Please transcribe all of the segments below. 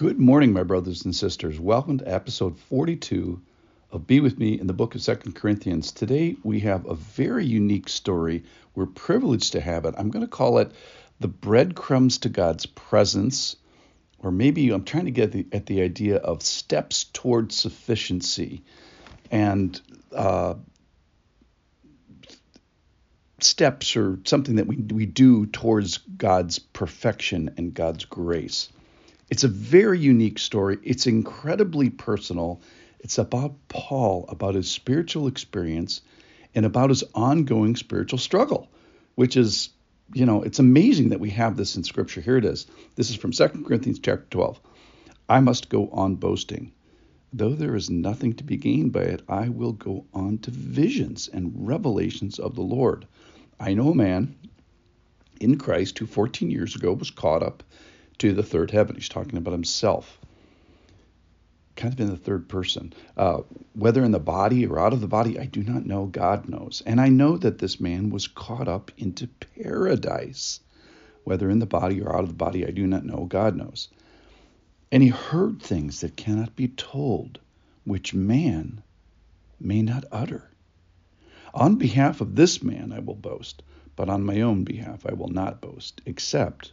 Good morning, my brothers and sisters. Welcome to episode 42 of Be With Me in the book of Second Corinthians. Today we have a very unique story. We're privileged to have it. I'm going to call it the breadcrumbs to God's presence, or maybe I'm trying to get the, at the idea of steps towards sufficiency and uh, steps or something that we, we do towards God's perfection and God's grace. It's a very unique story. It's incredibly personal. It's about Paul, about his spiritual experience, and about his ongoing spiritual struggle, which is, you know, it's amazing that we have this in Scripture. Here it is. This is from 2 Corinthians chapter 12. I must go on boasting. Though there is nothing to be gained by it, I will go on to visions and revelations of the Lord. I know a man in Christ who 14 years ago was caught up to the third heaven. He's talking about himself, kind of in the third person. Uh, whether in the body or out of the body, I do not know. God knows. And I know that this man was caught up into paradise. Whether in the body or out of the body, I do not know. God knows. And he heard things that cannot be told, which man may not utter. On behalf of this man I will boast, but on my own behalf I will not boast, except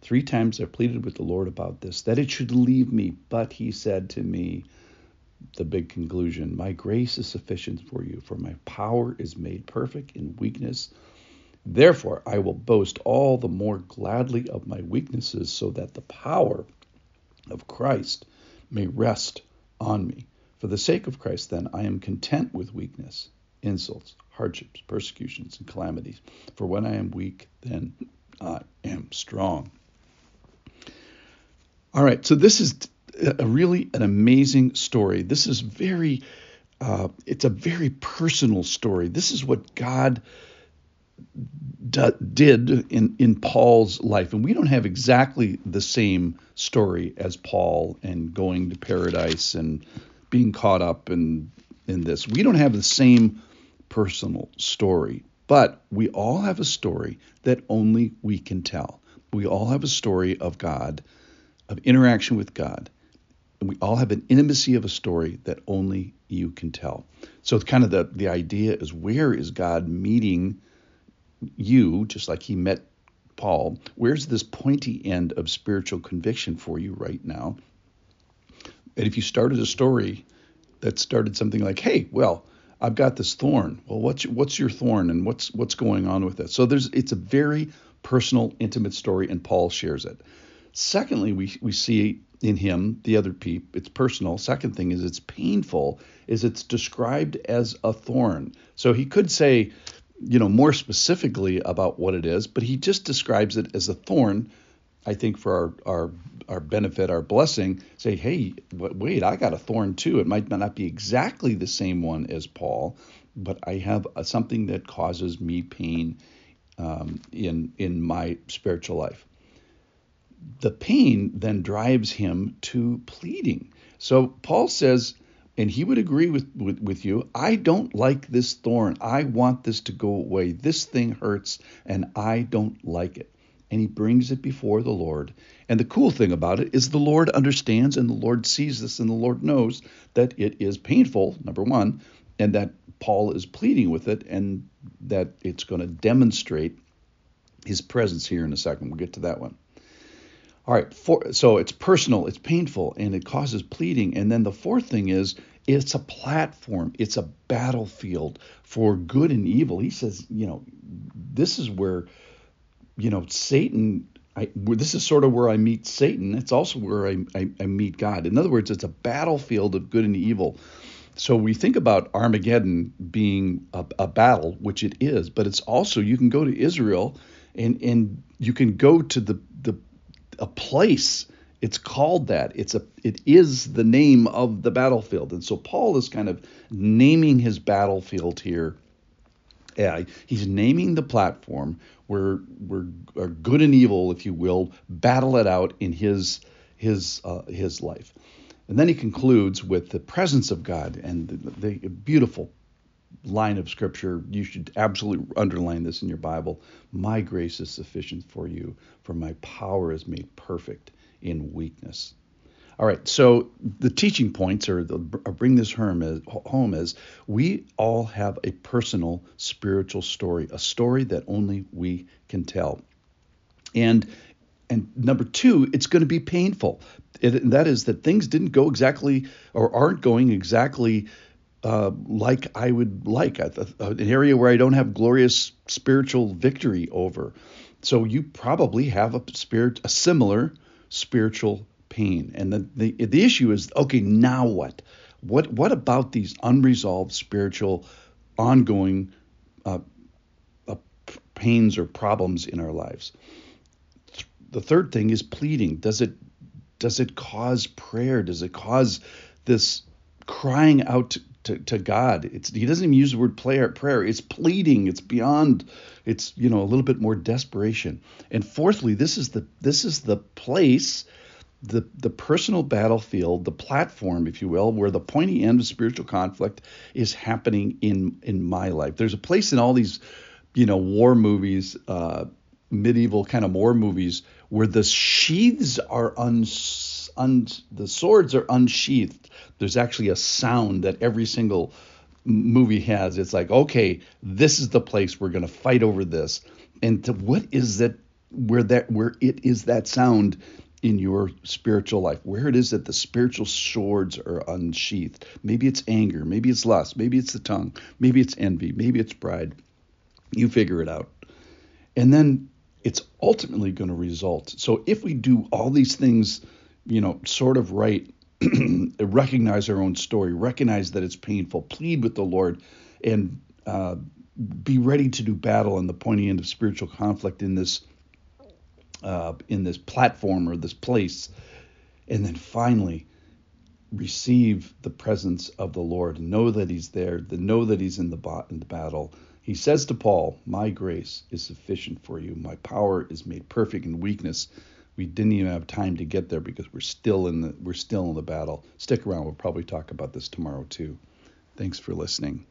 Three times I pleaded with the Lord about this, that it should leave me, but he said to me, the big conclusion My grace is sufficient for you, for my power is made perfect in weakness. Therefore, I will boast all the more gladly of my weaknesses, so that the power of Christ may rest on me. For the sake of Christ, then, I am content with weakness, insults, hardships, persecutions, and calamities. For when I am weak, then I am strong. All right, so this is a really an amazing story. This is very, uh, it's a very personal story. This is what God d- did in in Paul's life, and we don't have exactly the same story as Paul and going to paradise and being caught up in in this. We don't have the same personal story, but we all have a story that only we can tell. We all have a story of God, of interaction with God. And we all have an intimacy of a story that only you can tell. So it's kind of the, the idea is where is God meeting you, just like he met Paul? Where's this pointy end of spiritual conviction for you right now? And if you started a story that started something like, hey, well, I've got this thorn. Well, what's what's your thorn and what's what's going on with it? So there's it's a very personal, intimate story, and Paul shares it. Secondly, we we see in him the other peep. It's personal. Second thing is it's painful. Is it's described as a thorn. So he could say, you know, more specifically about what it is, but he just describes it as a thorn. I think for our our our benefit, our blessing, say, hey, wait, I got a thorn too. It might not be exactly the same one as Paul, but I have a, something that causes me pain um, in in my spiritual life. The pain then drives him to pleading. So Paul says, and he would agree with, with, with you, I don't like this thorn. I want this to go away. This thing hurts, and I don't like it and he brings it before the Lord. And the cool thing about it is the Lord understands and the Lord sees this and the Lord knows that it is painful, number one, and that Paul is pleading with it and that it's going to demonstrate his presence here in a second. We'll get to that one. All right, for, so it's personal, it's painful, and it causes pleading. And then the fourth thing is it's a platform, it's a battlefield for good and evil. He says, you know, this is where you know, Satan, I, this is sort of where I meet Satan. It's also where I, I, I meet God. In other words, it's a battlefield of good and evil. So we think about Armageddon being a, a, battle, which it is, but it's also you can go to Israel and and you can go to the the a place It's called that. It's a it is the name of the battlefield. And so Paul is kind of naming his battlefield here. Yeah, he's naming the platform where where good and evil, if you will, battle it out in his his uh, his life. And then he concludes with the presence of God and the, the beautiful line of scripture. You should absolutely underline this in your Bible. My grace is sufficient for you, for my power is made perfect in weakness. All right, so the teaching points, or, the, or bring this home as, home as we all have a personal spiritual story, a story that only we can tell. And and number two, it's going to be painful. It, that is that things didn't go exactly or aren't going exactly uh, like I would like, an area where I don't have glorious spiritual victory over. So you probably have a spirit, a similar spiritual pain. And the, the, the issue is, okay, now what? What, what about these unresolved spiritual, ongoing uh, uh, pains or problems in our lives? The third thing is pleading. Does it does it cause prayer? Does it cause this crying out to, to God. It's he doesn't even use the word prayer. Prayer. It's pleading. It's beyond. It's you know a little bit more desperation. And fourthly, this is the this is the place, the the personal battlefield, the platform, if you will, where the pointy end of spiritual conflict is happening in in my life. There's a place in all these, you know, war movies, uh, medieval kind of war movies, where the sheaths are uns un, the swords are unsheathed. There's actually a sound that every single movie has. It's like, okay, this is the place we're going to fight over this. And to, what is that? Where that where it is that sound in your spiritual life, where it is that the spiritual swords are unsheathed. Maybe it's anger, maybe it's lust, maybe it's the tongue, maybe it's envy, maybe it's pride. You figure it out. And then it's ultimately going to result. So if we do all these things you know, sort of right, recognize our own story, recognize that it's painful, plead with the Lord, and uh, be ready to do battle in the pointy end of spiritual conflict in this uh, in this platform or this place, and then finally receive the presence of the Lord. Know that He's there. Know that He's in the in the battle. He says to Paul, "My grace is sufficient for you. My power is made perfect in weakness." We didn't even have time to get there because we're still in the we're still in the battle. Stick around. We'll probably talk about this tomorrow too. Thanks for listening.